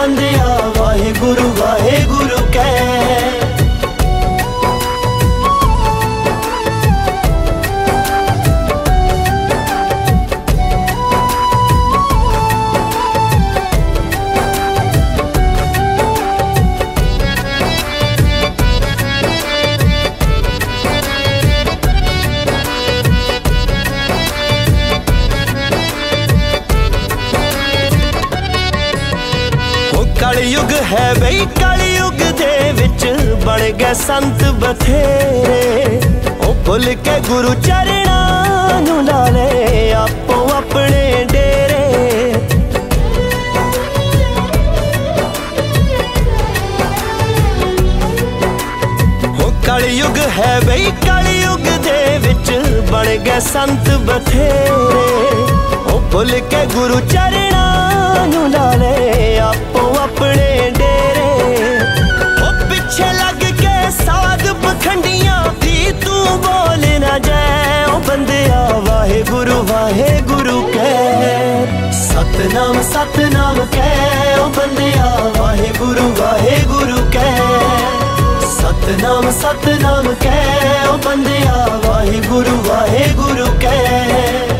ਪੰਜਿਆ ਵਾਹਿਗੁਰੂ ਵਾਹਿਗੁਰੂ ਕਹਿ। ਬਥੇਰੇ। ਉਹ ਭੁੱਲ ਕੇ ਗੁਰੂ ਚਰਣਾ ਨੂੰ ਲਾ ਲੈ, ਆਪੋ ਆਪਣੇ ਡੇਰੇ। ਉਹ ਕਲਯੁਗ ਹੈ ਬਈ, ਕਲਯੁਗ ਦੇ ਵਿੱਚ ਬਣ ਗਏ ਸੰਤ ਬਥੇਰੇ। ਉਹ ਭੁੱਲ ਕੇ ਗੁਰੂ ਚਰਣਾ ਨੂੰ ਲਾ ਲੈ, ਆਪੋ ਆਪਣੇ बंदिया वाहे गुरु वाहे गुरु कै सतनाम सतनाम कै ओ बंदे वाहे गुरु वाहे गुरु कै सतनाम सतनाम कै ओ बंदे वाहे गुरु वाहे गुरु कै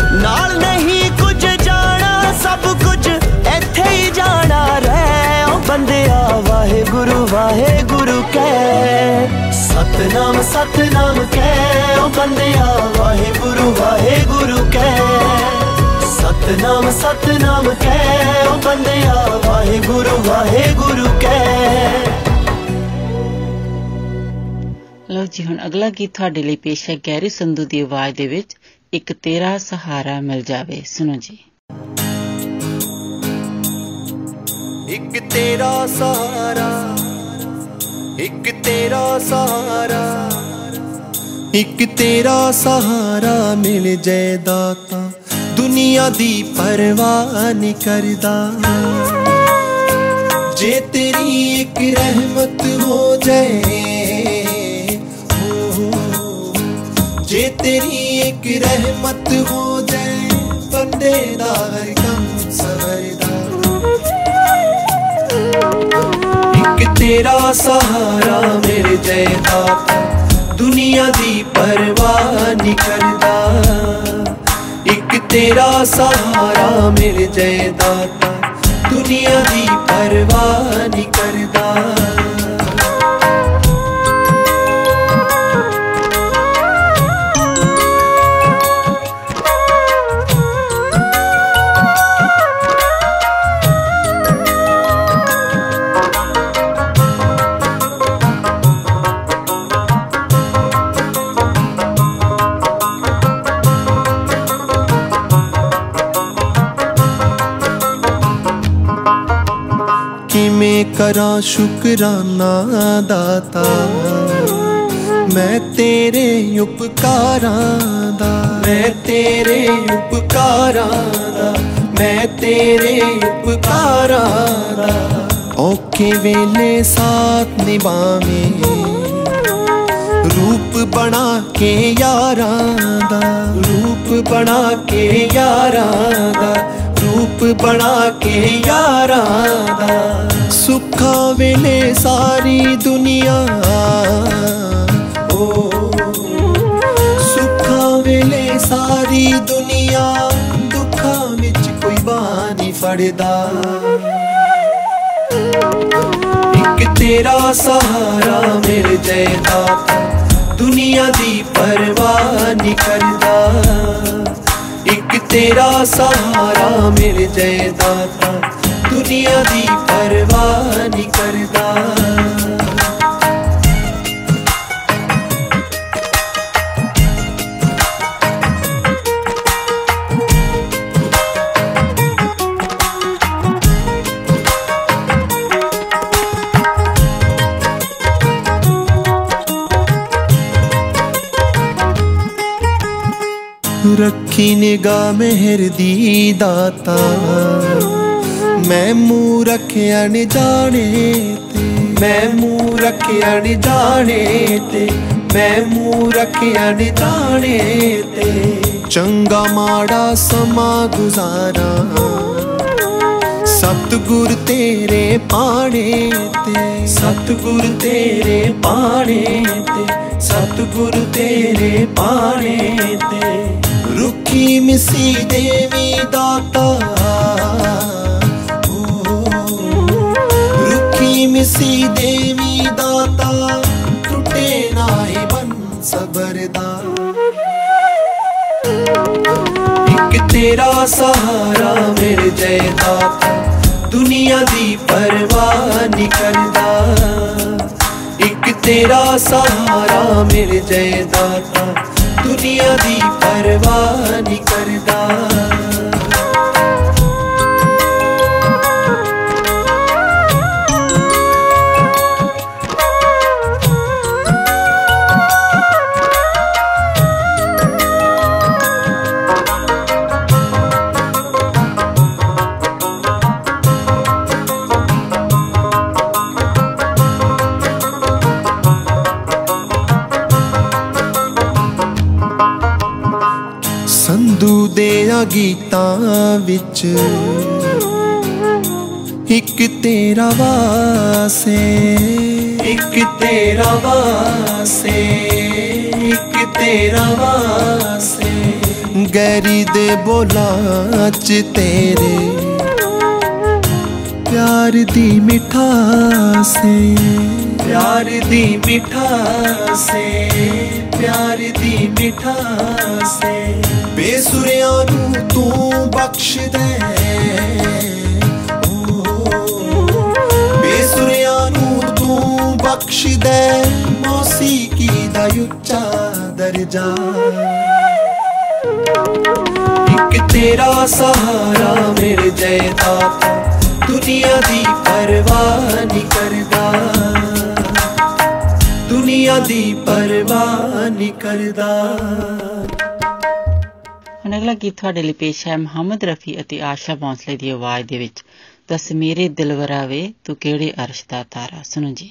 ਨਾਲ ਨਹੀਂ ਕੁਝ ਜਾਣਾ, ਸਭ ਕੁਝ ਇੱਥੇ ਹੀ ਜਾਣਾ। ਰਹਿ ਓ ਬੰਦਿਆ, ਵਾਹਿਗੁਰੂ ਵਾਹਿਗੁਰੂ ਕਹਿ। ਸਤਨਾਮ ਸਤਨਾਮ ਕਹਿ ਉਹ ਬੰਦਿਆ, ਵਾਹਿਗੁਰੂ ਵਾਹਿਗੁਰੂ ਕਹਿ। ਸਤਨਾਮ ਸਤਨਾਮ ਕਹਿ ਉਹ ਬੰਦਿਆ, ਵਾਹਿਗੁਰੂ ਵਾਹਿਗੁਰੂ ਕਹਿ। ਲਓ ਜੀ, ਹੁਣ ਅਗਲਾ ਗੀਤ ਤੁਹਾਡੇ ਲਈ ਪੇਸ਼ ਹੈ ਗੈਰੀ ਸੰਧੂ ਦੀ ਆਵਾਜ਼ ਦੇ ਵਿੱਚ। ਇੱਕ ਤੇਰਾ ਸਹਾਰਾ ਮਿਲ ਜਾਵੇ। ਸੁਣੋ ਜੀ। ਇੱਕ ਤੇਰਾ ਸਹਾਰਾ, ਇੱਕ ਤੇਰਾ ਸਹਾਰਾ, ਇੱਕ ਤੇਰਾ ਸਹਾਰਾ ਮਿਲ ਜੇ ਦਾਤਾ ਦੁਨੀਆ ਦੀ ਪਰਵਾਹ ਨਹੀਂ ਕਰਦਾ। ਜੇ ਤੇਰੀ ਇੱਕ ਰਹਿਮਤ ਹੋ ਜਾਏ ਜੇ ਤੇਰੀ की रहमत हो जाए बंदे दा हर कम सवरदा एक तेरा सहारा मेरे जयदाता ਦੁਨੀਆ ਦੀ ਪਰਵਾਹ ਨਹੀਂ ਕਰਦਾ ਇੱਕ ਤੇਰਾ ਸਹਾਰਾ ਮਿਲ ਜਾਏ ਦਾਤਾ ਦੁਨੀਆ ਦੀ ਪਰਵਾਹ ਨਹੀਂ ਕਰਦਾ ਕਰਾਂ ਸ਼ੁਕਰਾਨਾ ਦਾਤਾ। ਮੈਂ ਤੇਰੇ ਉਪਕਾਰਾਂ ਦਾ। ਮੈਂ ਤੇਰੇ ਉਪਕਾਰਾਂ ਦਾ। ਮੈਂ ਤੇਰੇ ਉਪਕਾਰਾਂ ਦਾ। ਔਖੇ ਵੇਲੇ ਸਾਥ ਨਿਭਾਵੇਂ। ਰੂਪ ਬਣਾ ਕੇ ਯਾਰਾਂ ਦਾ। ਰੂਪ ਬਣਾ ਕੇ ਯਾਰਾਂ ਦਾ। ਰੂਪ ਬਣਾ ਕੇ ਯਾਰਾਂ ਦਾ। ਸੁੱਖਾਂ ਵੇਲੇ ਸਾਰੀ ਦੁਨੀਆ। ਓ ਸੁੱਖਾਂ ਵੇਲੇ ਸਾਰੀ ਦੁਨੀਆ। ਦੁੱਖਾਂ ਵਿੱਚ ਕੋਈ ਬਾਹ ਨਹੀਂ ਫੜਦਾ। ਇੱਕ ਤੇਰਾ ਸਹਾਰਾ ਮੇਰੇ ਜੈ ਦਾਤਾ ਦੁਨੀਆ ਦੀ ਪਰਵਾਹ ਨਹੀਂ ਕਰਦਾ। ਇੱਕ ਤੇਰਾ ਸਹਾਰਾ ਮੇਰੇ ਜੈ ਦਾਤਾ दुनिया की परवाह नहीं करता। रखी निगाह मेहर दी दाता ਮੈਂ ਮੂੰਹ ਰੱਖਿਆ ਨੀ ਜਾਣੇ ਤੇ। ਮੈਂ ਮੂੰਹ ਰੱਖਿਆ ਨੀ ਜਾਣੇ ਤੇ। ਮੈਂ ਮੂੰਹ ਰੱਖਿਆ ਨੀ ਜਾਣੇ ਤੇ। ਚੰਗਾ ਮਾੜਾ ਸਮਾਂ ਗੁਜ਼ਾਰਾਂ। ਸਤਗੁਰ ਤੇਰੇ ਪਾਣੇ ਤੇ। ਸਤਗੁਰ ਤੇਰੇ ਪਾਣੇ ਤੇ। ਸਤਗੁਰ ਤੇਰੇ ਪਾਣੇ ਤੇ। ਰੁੱਖੀ ਮਿਸੀ ਦੇਵੀ ਦਾਤਾ। ਰੁੱਖੀ ਮਿਸੀ ਦੇਵੀ ਦਾਤਾ ਟੁੱਟੇ ਨਾਹੀ ਬਨ ਸਬਰ ਇੱਕ ਤੇਰਾ ਸਹਾਰਾ ਮੇਰੇ ਜੈ ਦਾਤਾ ਦੁਨੀਆ ਦੀ ਪਰਵਾਹ ਨਹੀਂ ਕਰਦਾ ਇੱਕ ਤੇਰਾ ਸਹਾਰਾ ਮੇਰੇ ਜੈ ਦਾਤਾ ਦੁਨੀਆ ਦੀ ਪਰਵਾਹ ਨਹੀਂ ਕਰਦਾ ਗੀਤਾਂ ਵਿੱਚ। ਇੱਕ ਤੇਰਾ ਵਾਸੇ ਇੱਕ ਤੇਰਾ ਵਾਸੇ ਇੱਕ ਤੇਰਾ ਵਾਸੇ ਗੈਰੀ ਦੇ ਬੋਲਾਂ ਚ ਤੇਰੇ। ਪਿਆਰ ਦੀ ਮਿਠਾਸੇ। ਪਿਆਰ ਦੀ ਮਿਠਾਸੇ। ਪਿਆਰ ਦੀ ਮਿਠਾਸੇ। ਬੇਸੁਰਿਆਂ ਨੂੰ ਤੂੰ ਬਖਸ਼ ਦੇ ਬੇਸੁਰਿਆਂ ਨੂੰ ਤੂੰ ਬਖਸ਼ ਦੇ ਮੌਸੀਕੀ ਦਾ ਉੱਚਾ ਦਰਜਾ ਇੱਕ ਤੇਰਾ ਸਹਾਰਾ ਮੇਰੇ ਜੈ ਦਾਤਾ ਦੁਨੀਆ ਦੀ ਪਰਵਾਹ ਨਹੀਂ ਕਰਦਾ ਦੁਨੀਆ ਦੀ ਪਰਵਾਹ ਨਹੀਂ ਕਰਦਾ ਹੁਣ ਅਗਲਾ ਗੀਤ ਤੁਹਾਡੇ ਲਈ ਪੇਸ਼ ਹੈ ਮੁਹੰਮਦ ਰਫੀ ਅਤੇ ਆਸ਼ਾ ਬੌਂਸਲੇ ਦੀ ਆਵਾਜ਼ ਦੇ ਵਿੱਚ। ਦਸ ਮੇਰੇ ਦਿਲਵਰਾ ਵੇ ਤੂੰ ਕਿਹੜੇ ਅਰਸ਼ ਦਾ ਤਾਰਾ? ਸੁਣੋ ਜੀ।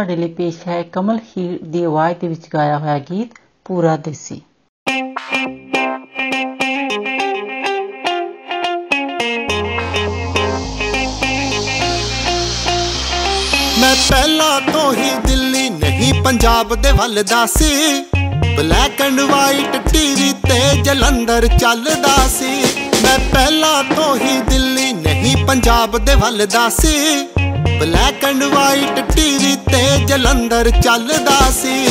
ਤੁਹਾਡੇ ਲਈ ਪੇਸ਼ ਹੈ ਕਮਲ ਹੀਰ ਦੀ ਆਵਾਜ਼ ਦੇ ਵਿੱਚ ਗਾਇਆ ਹੋਇਆ ਗੀਤ ਪੂਰਾ ਦੇਸੀ। ਮੈਂ ਪਹਿਲਾਂ ਤੋਂ ਹੀ ਦਿੱਲੀ ਨਹੀਂ, ਪੰਜਾਬ ਦੇ ਵੱਲ ਦਾ ਸੀ। ਬਲੈਕ ਐਂਡ ਵਾਈਟ ਟੀਵੀ ਤੇ ਜਲੰਧਰ ਚੱਲਦਾ ਸੀ। ਮੈਂ ਪਹਿਲਾਂ ਤੋਂ ਹੀ ਦਿੱਲੀ ਨਹੀਂ, ਪੰਜਾਬ ਦੇ ਵੱਲ ਦਾ ਸੀ। ਬਲੈਕ ਐਂਡ ਵਾਈਟ ਟੀਵੀ ਤੇ ਜਲੰਧਰ ਚੱਲਦਾ ਸੀ।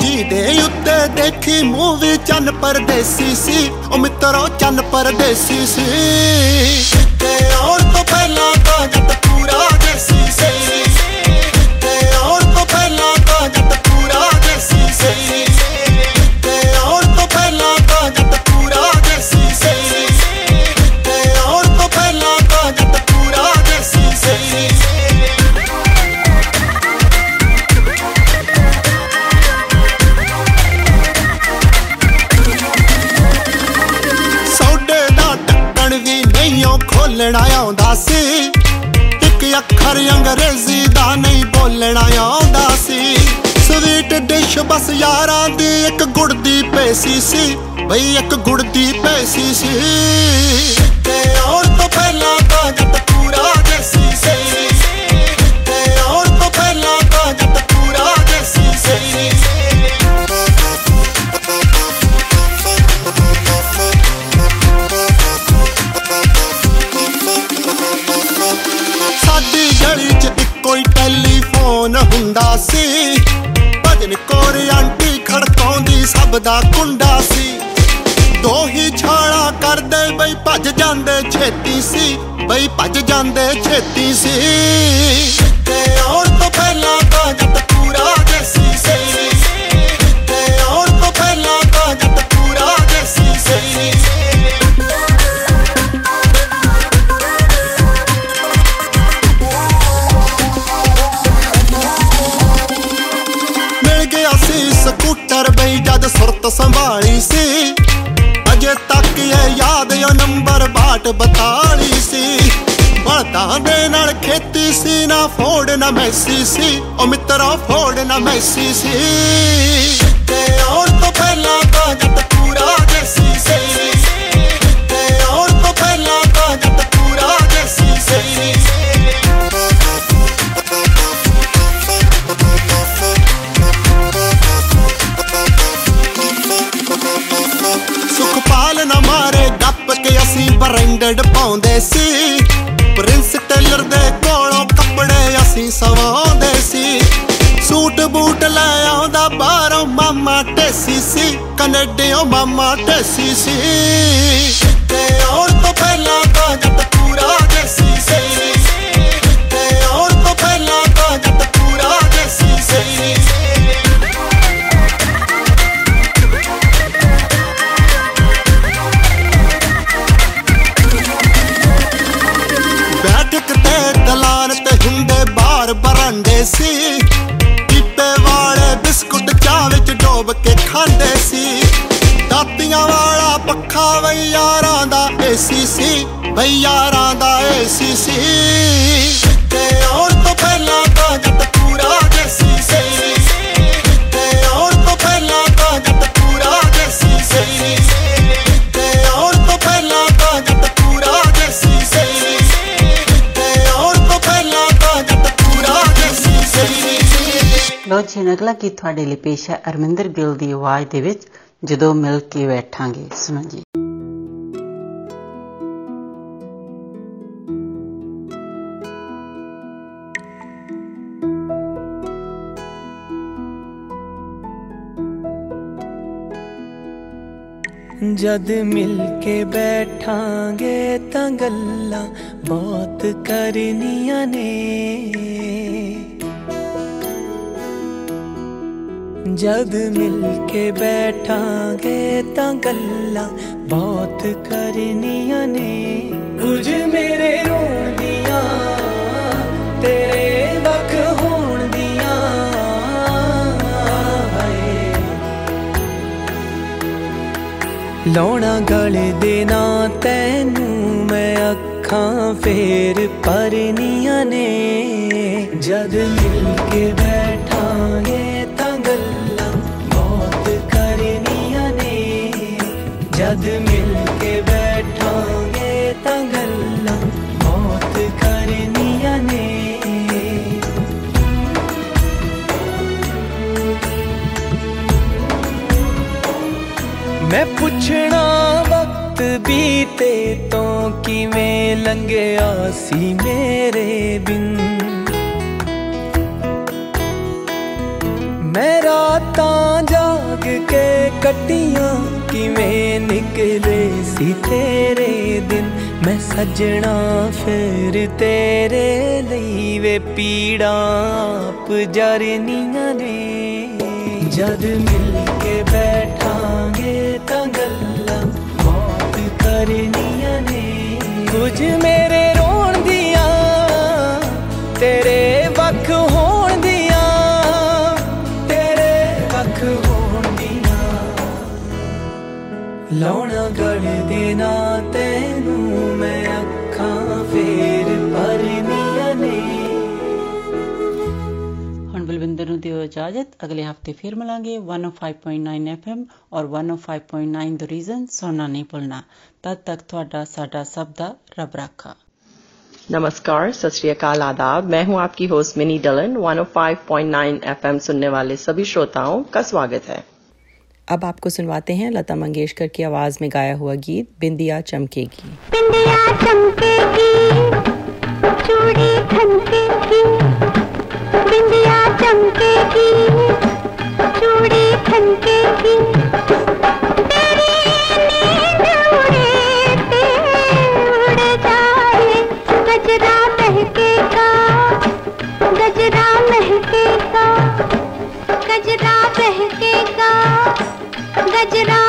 ਜਿਹਦੇ ਉੱਤੇ ਦੇਖੀ ਮੂਵੀ ਚੰਨ ਪਰਦੇਸੀ ਸੀ। ਉਹ ਮਿੱਤਰੋ ਚੰਨ ਪਰਦੇਸੀ ਸੀ। ਕਿਤੇ ਆਉਣ ਤੋਂ ਪਹਿਲਾਂ ਤਾਂ ਜੱਟ ਪੇਸੀ ਸੀ ਬਈ ਇੱਕ ਗੁੜ ਦੀ ਪੇਸੀ ਸੀ। ਨਾ ਮੈਸੀ ਸੀ। ਤੇ ਆਉਣ ਤੋਂ ਪਹਿਲਾਂ ਤਾਂ ਜੱਟ ਪੂਰਾ ਦੇਸੀ ਸੀ। ਤੇ ਆਉਣ ਤੋਂ ਪਹਿਲਾਂ ਤਾਂ ਜੱਟ ਪੂਰਾ ਦੇਸੀ ਸੀ। ਸੁਖਪਾਲ ਨਾ ਮਾਰੇ ਗੱਪ ਕੇ ਅਸੀਂ ਬ੍ਰਾਂਡਡ ਪਾਉਂਦੇ ਸੀ। ਪ੍ਰਿੰਸ ਟੇਲਰ ਦੇ ਕੋਲੋਂ ਕੱਪੜੇ ਅਸੀਂ ਸਵਾਉਂਦੇ ਸੀਸੀ ਕੈਨੇਡੀਓ ਮਾਮਾ ਤੇ ਸੀਸੀ। ਕਿਤੇ ਆਉਣ ਤੋਂ ਪਹਿਲਾਂ ਤਾਂ ਜੱਟ ਪੱਖਾ ਵਈ ਯਾਰਾਂ ਦਾ ਏਸੀ ਸੀ ਵਈ ਯਾਰਾਂ ਦਾ ਏਸੀ ਸੀ ਤੇ ਆਉਣ ਤੋਂ ਪਹਿਲਾਂ ਤਾਂ ਜੱਟ ਪੂਰਾ ਜੈਸੀ ਸੀ ਲੋ ਜੀ ਅਗਲਾ ਗੀਤ ਤੁਹਾਡੇ ਲਈ ਪੇਸ਼ ਹੈ ਅਰਮਿੰਦਰ ਗਿੱਲ ਦੀ ਆਵਾਜ਼ ਦੇ ਵਿੱਚ। ਜਦੋਂ ਮਿਲ ਕੇ ਬੈਠਾਂਗੇ ਸੁਣੋ ਜੀ ਜਦ ਮਿਲ ਕੇ ਬੈਠਾਂਗੇ ਤਾਂ ਗੱਲਾਂ ਬਹੁਤ ਕਰਨੀਆਂ ਨੇ। ਜਦ ਮਿਲ ਕੇ ਬੈਠਾਂਗੇ ਤਾਂ ਗੱਲਾਂ ਬਹੁਤ ਕਰਨੀਆਂ ਨੇ। ਕੁਝ ਮੇਰੇ ਰੋਣ ਦੀਆਂ ਤੇਰੇ ਵੱਖ ਹੋਣ ਦੀਆਂ। ਹਾਏ। ਲਾਉਣਾ ਗਲੇ ਦੇ ਨਾ ਤੈਨੂੰ ਮੈਂ ਅੱਖਾਂ ਫੇਰ ਪਰਨੀਆਂ ਨੇ। ਜਦ ਮਿਲ ਕੇ ਬੈਠਾਂਗੇ साथ मिलके बैठोगे तो तगल्ला मौत करनी ने। मैं पूछना वक्त बीते तो कि में लंगे आसी मेरे बिन। मैं रात जाग के कटिया ਕਿਵੇਂ ਨਿਕਲੇ ਸੀ ਤੇਰੇ ਦਿਨ? ਮੈਂ ਸੱਜਣਾ ਫਿਰ ਤੇਰੇ ਲਈ ਵੇ ਪੀੜਾਂ ਆਪ ਜਰਨੀਆਂ ਨੇ। ਜਦ ਮਿਲ ਕੇ ਬੈਠਾਂਗੇ ਤਾਂ ਗੱਲਾਂ ਬਹੁਤ ਕਰਨੀਆਂ ਨੇ। ਕੁਝ ਮੇਰੇ ਰੋਣ ਦੀਆਂ, ਤੇਰੇ ਵੱਖ ਹੋਣ इजाज़त। अगले हफ़्ते फिर मिलेंगे 105.9 एफएम और 105.9 द रीजन सोना नहीं भूलना। तब तक थोड़ा साडा सब रब रखा। नमस्कार सत श्री अकाल आदाब। मैं हूँ आपकी होस्ट मिनी डलन। 105.9 एफएम सुनने वाले सभी श्रोताओं का स्वागत है। अब आपको सुनवाते हैं लता मंगेशकर की आवाज़ में गाया हुआ गीत, बिंदिया चमकेगी। बिंदिया चमकेगी बिंदिया चमकेगी, चूड़ी बज रहा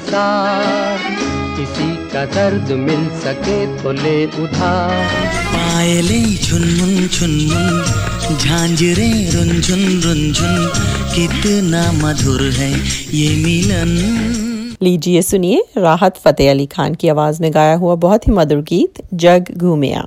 निसार किसी का दर्द मिल सके तो ले उधार। पायले झुनमुन झुनमुन झांझरे रुंझुन रुंझुन कितना मधुर है ये मिलन। लीजिए सुनिए राहत फतेह अली खान की आवाज़ में गाया हुआ बहुत ही मधुर गीत जग घूमिया।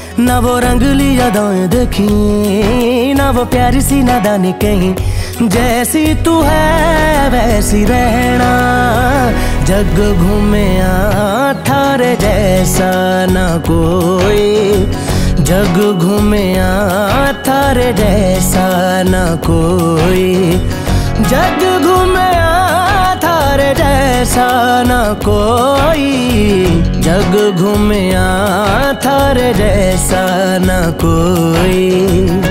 ना वो रंगली यादाएँ देखी, ना वो प्यारी सी नादानी कहीं, जैसी तू है वैसी रहना, जग घूमे थारे जैसा ना कोई, जग घूमे थारे जैसा ना कोई, जग घूमे थारे जैसा ना कोई जग घूमया थारे जैसा न कोई।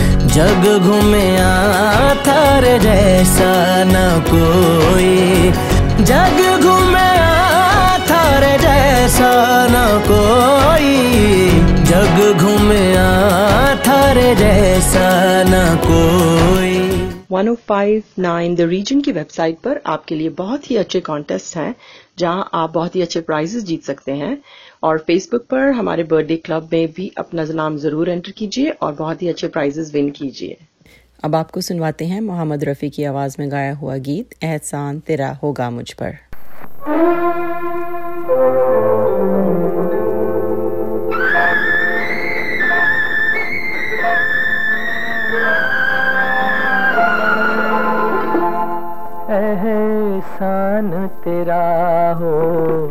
जग घूमे था थारे जैसा न कोई। जग घूमे थारे जैसा न कोई। जग घूमे थारे जैसा न कोई। 1059 द रीजन की वेबसाइट पर आपके लिए बहुत ही अच्छे कॉन्टेस्ट हैं, जहाँ आप बहुत ही अच्छे प्राइजेस जीत सकते हैं। और फेसबुक पर हमारे बर्थडे क्लब में भी अपना नाम ज़रूर एंटर कीजिए और बहुत ही अच्छे प्राइजेस विन कीजिए। अब आपको सुनवाते हैं मोहम्मद रफ़ी की आवाज़ में गाया हुआ गीत एहसान तेरा होगा मुझ पर। एहसान तेरा होगा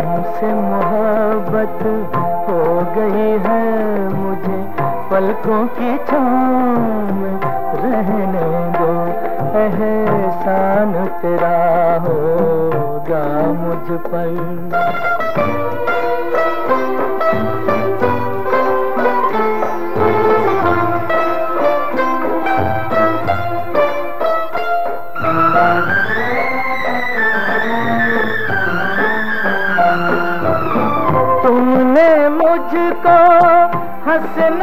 तुमसे मोहब्बत हो गई है मुझे। पलकों की छान रहने दो, एहसान तेरा होगा मुझ पर।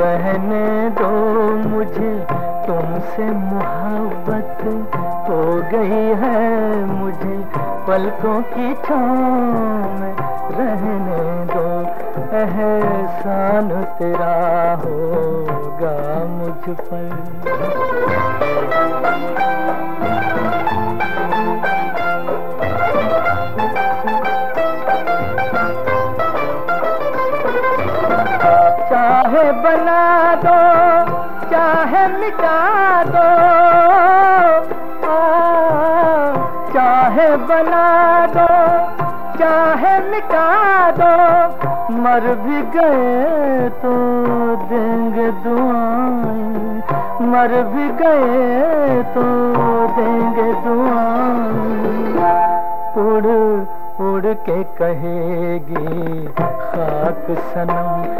बहने दो मुझे, तुमसे मोहब्बत हो गई है मुझे। पलकों की में रहने दो, एहसान तेरा होगा मुझ पर। मिटा दो। चाहे बना दो, चाहे मिटा दो। मर भी गए तो देंगे दुआएँ। मर भी गए तो देंगे दुआएँ। उड़ उड़ के कहेगी, खाक सनम।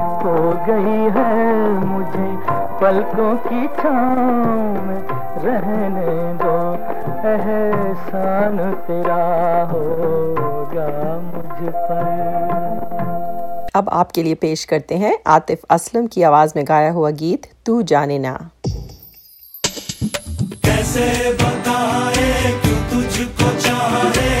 हो गई है मुझे पलकों की छाँव में रहने दो। एहसान तेरा होगा मुझ पर। अब आपके लिए पेश करते हैं आतिफ असलम की आवाज़ में गाया हुआ गीत तू जाने ना। कैसे बताए क्यों तुझको चाहे?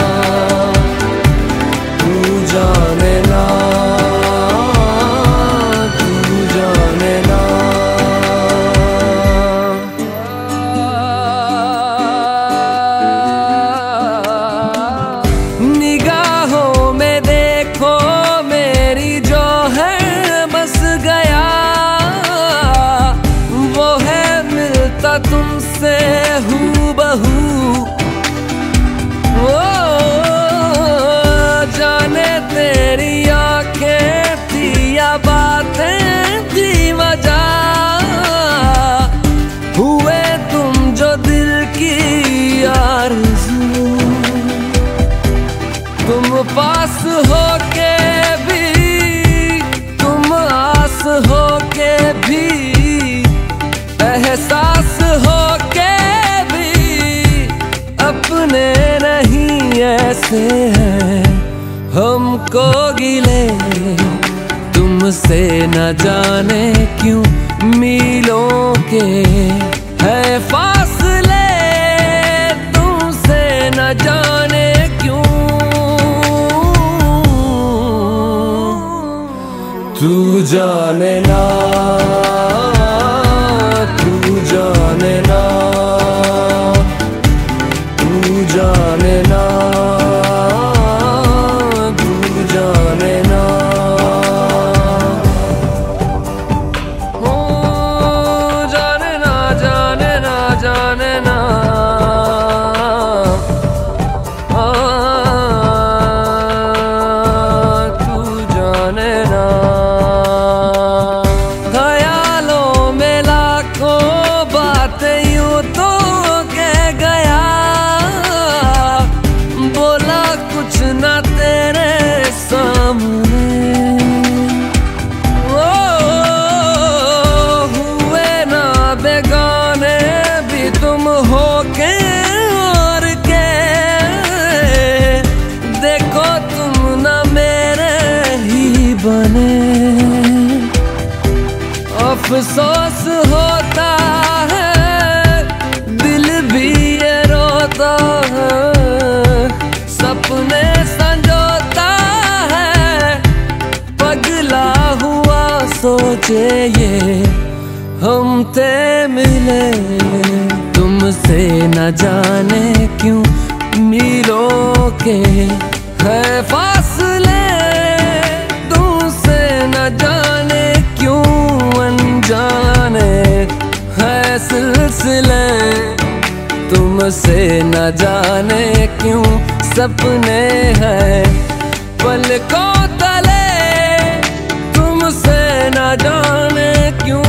से है, हमको गिले। तुमसे न जाने क्यों मिलों के है फासले। तुमसे न जाने क्यों? तू जाने ना। से न जाने क्यों सपने हैं। को तले तुमसे न जाने क्यों।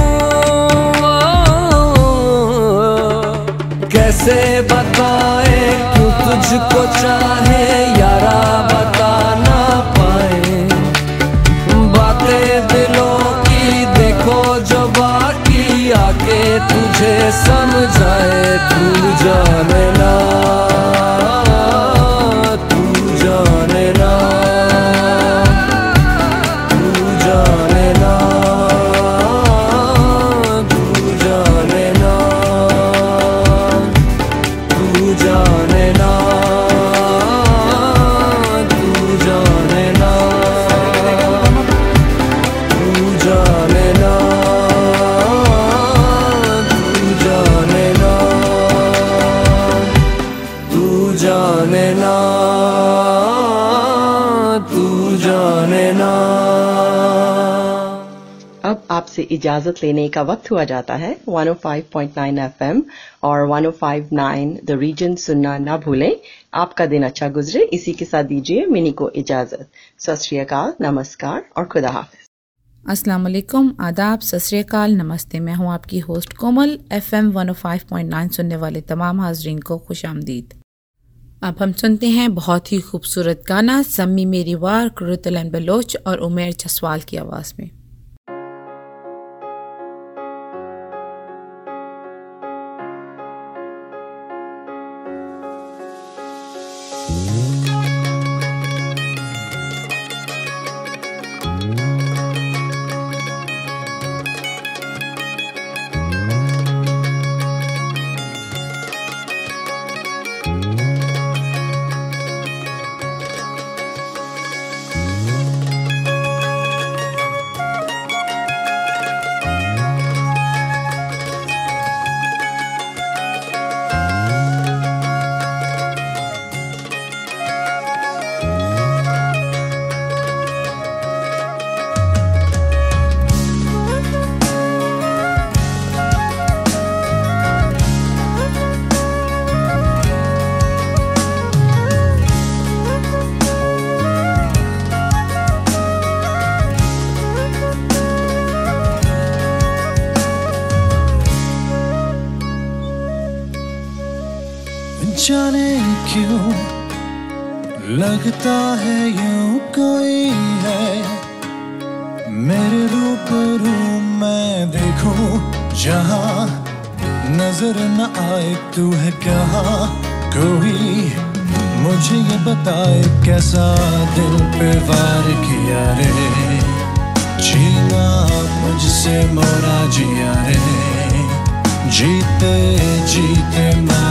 कैसे बताए तू तुझको चाहे यारा तुझे समझाए भूल जाने ना। इजाज़त लेने का वक्त हुआ जाता है। 105.9 एफएम और 105.9 द रीजन सुनना ना भूलें। आपका दिन अच्छा गुजरे। इसी के साथ दीजिए मिनी को इजाज़त। सत नमस्कार और खुदा हाफिज। अस्सलाम वालेकुम। आदाब। सत नमस्ते। मैं हूँ आपकी होस्ट कोमल। एफएम 105.9 सुनने वाले तमाम हाजरीन को खुश आमदीद। अब हम सुनते हैं बहुत ही खूबसूरत गाना सम्मी मेरी वार कुरुतलन बलोच और उमेर जसवाल की आवाज़ में। पे वार किया रे। जीना मुझसे मोरा जिया रे। जीते जीते मार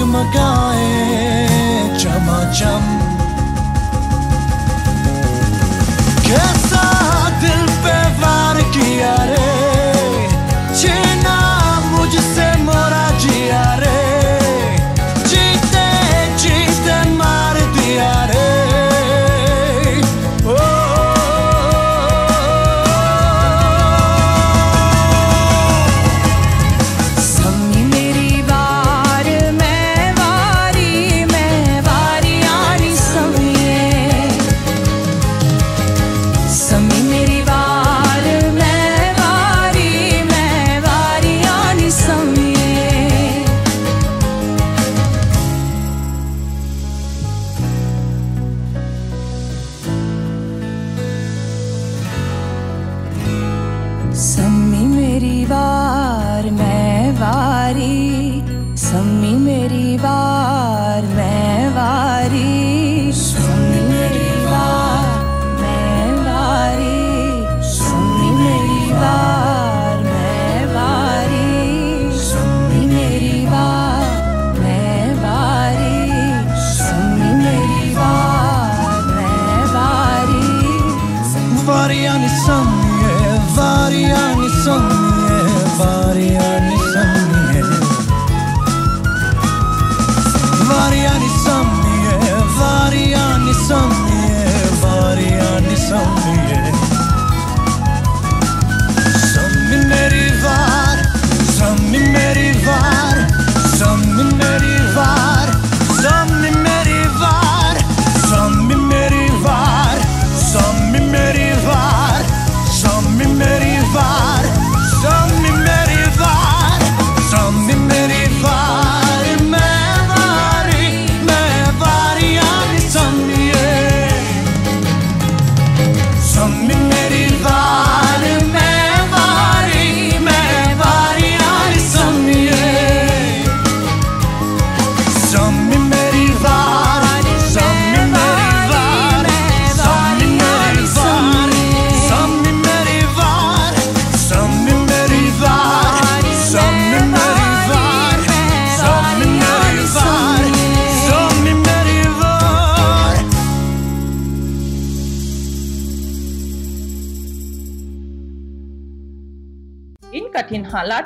जगमगाए चमाचम। कैसा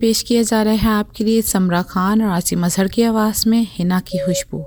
पेश किया जा रहा है आपके लिए समरा खान और आसिम अजहर की आवाज़ में हिना की खुशबू।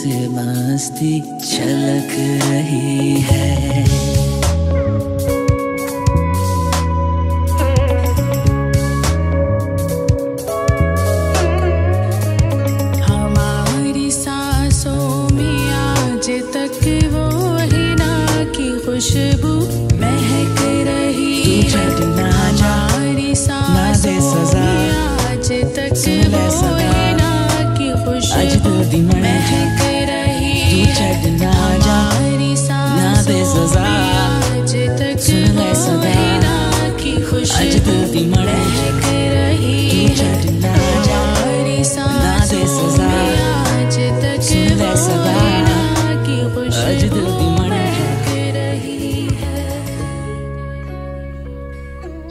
से मस्ती छलक रही है।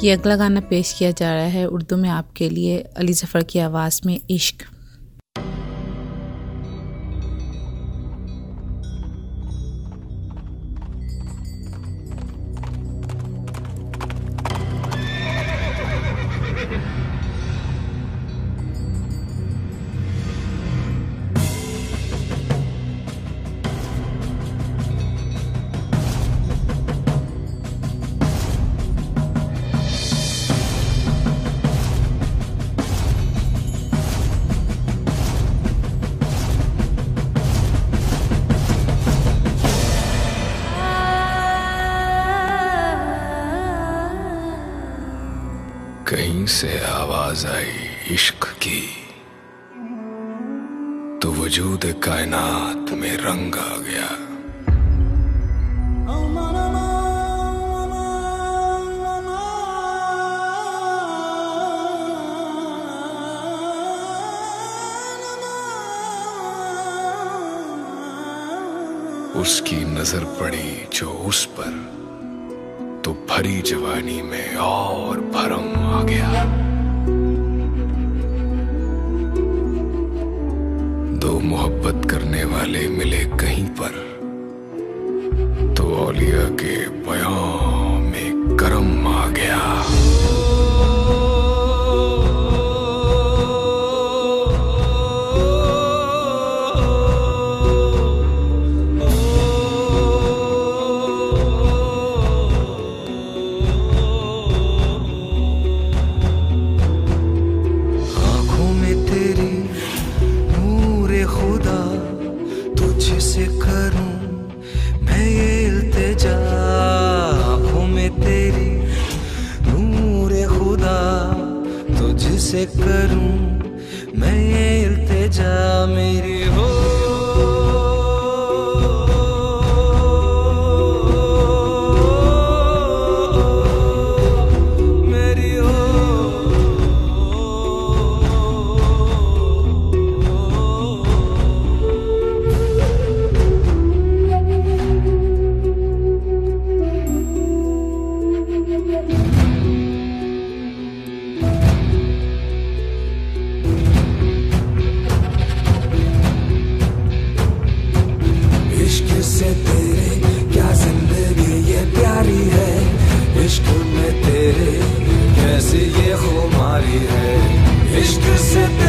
ये अगला गाना पेश किया जा रहा है उर्दू में आपके लिए अली ज़फ़र की आवाज़ में इश्क़। रंग आ गया। उसकी नज़र पड़ी जो उस पर तो भरी जवानी में और भरम आ गया। मोहब्बत करने वाले मिले कहीं पर तो औलिया के बयान में करम आ गया। से ये खुमारी है। इश्क से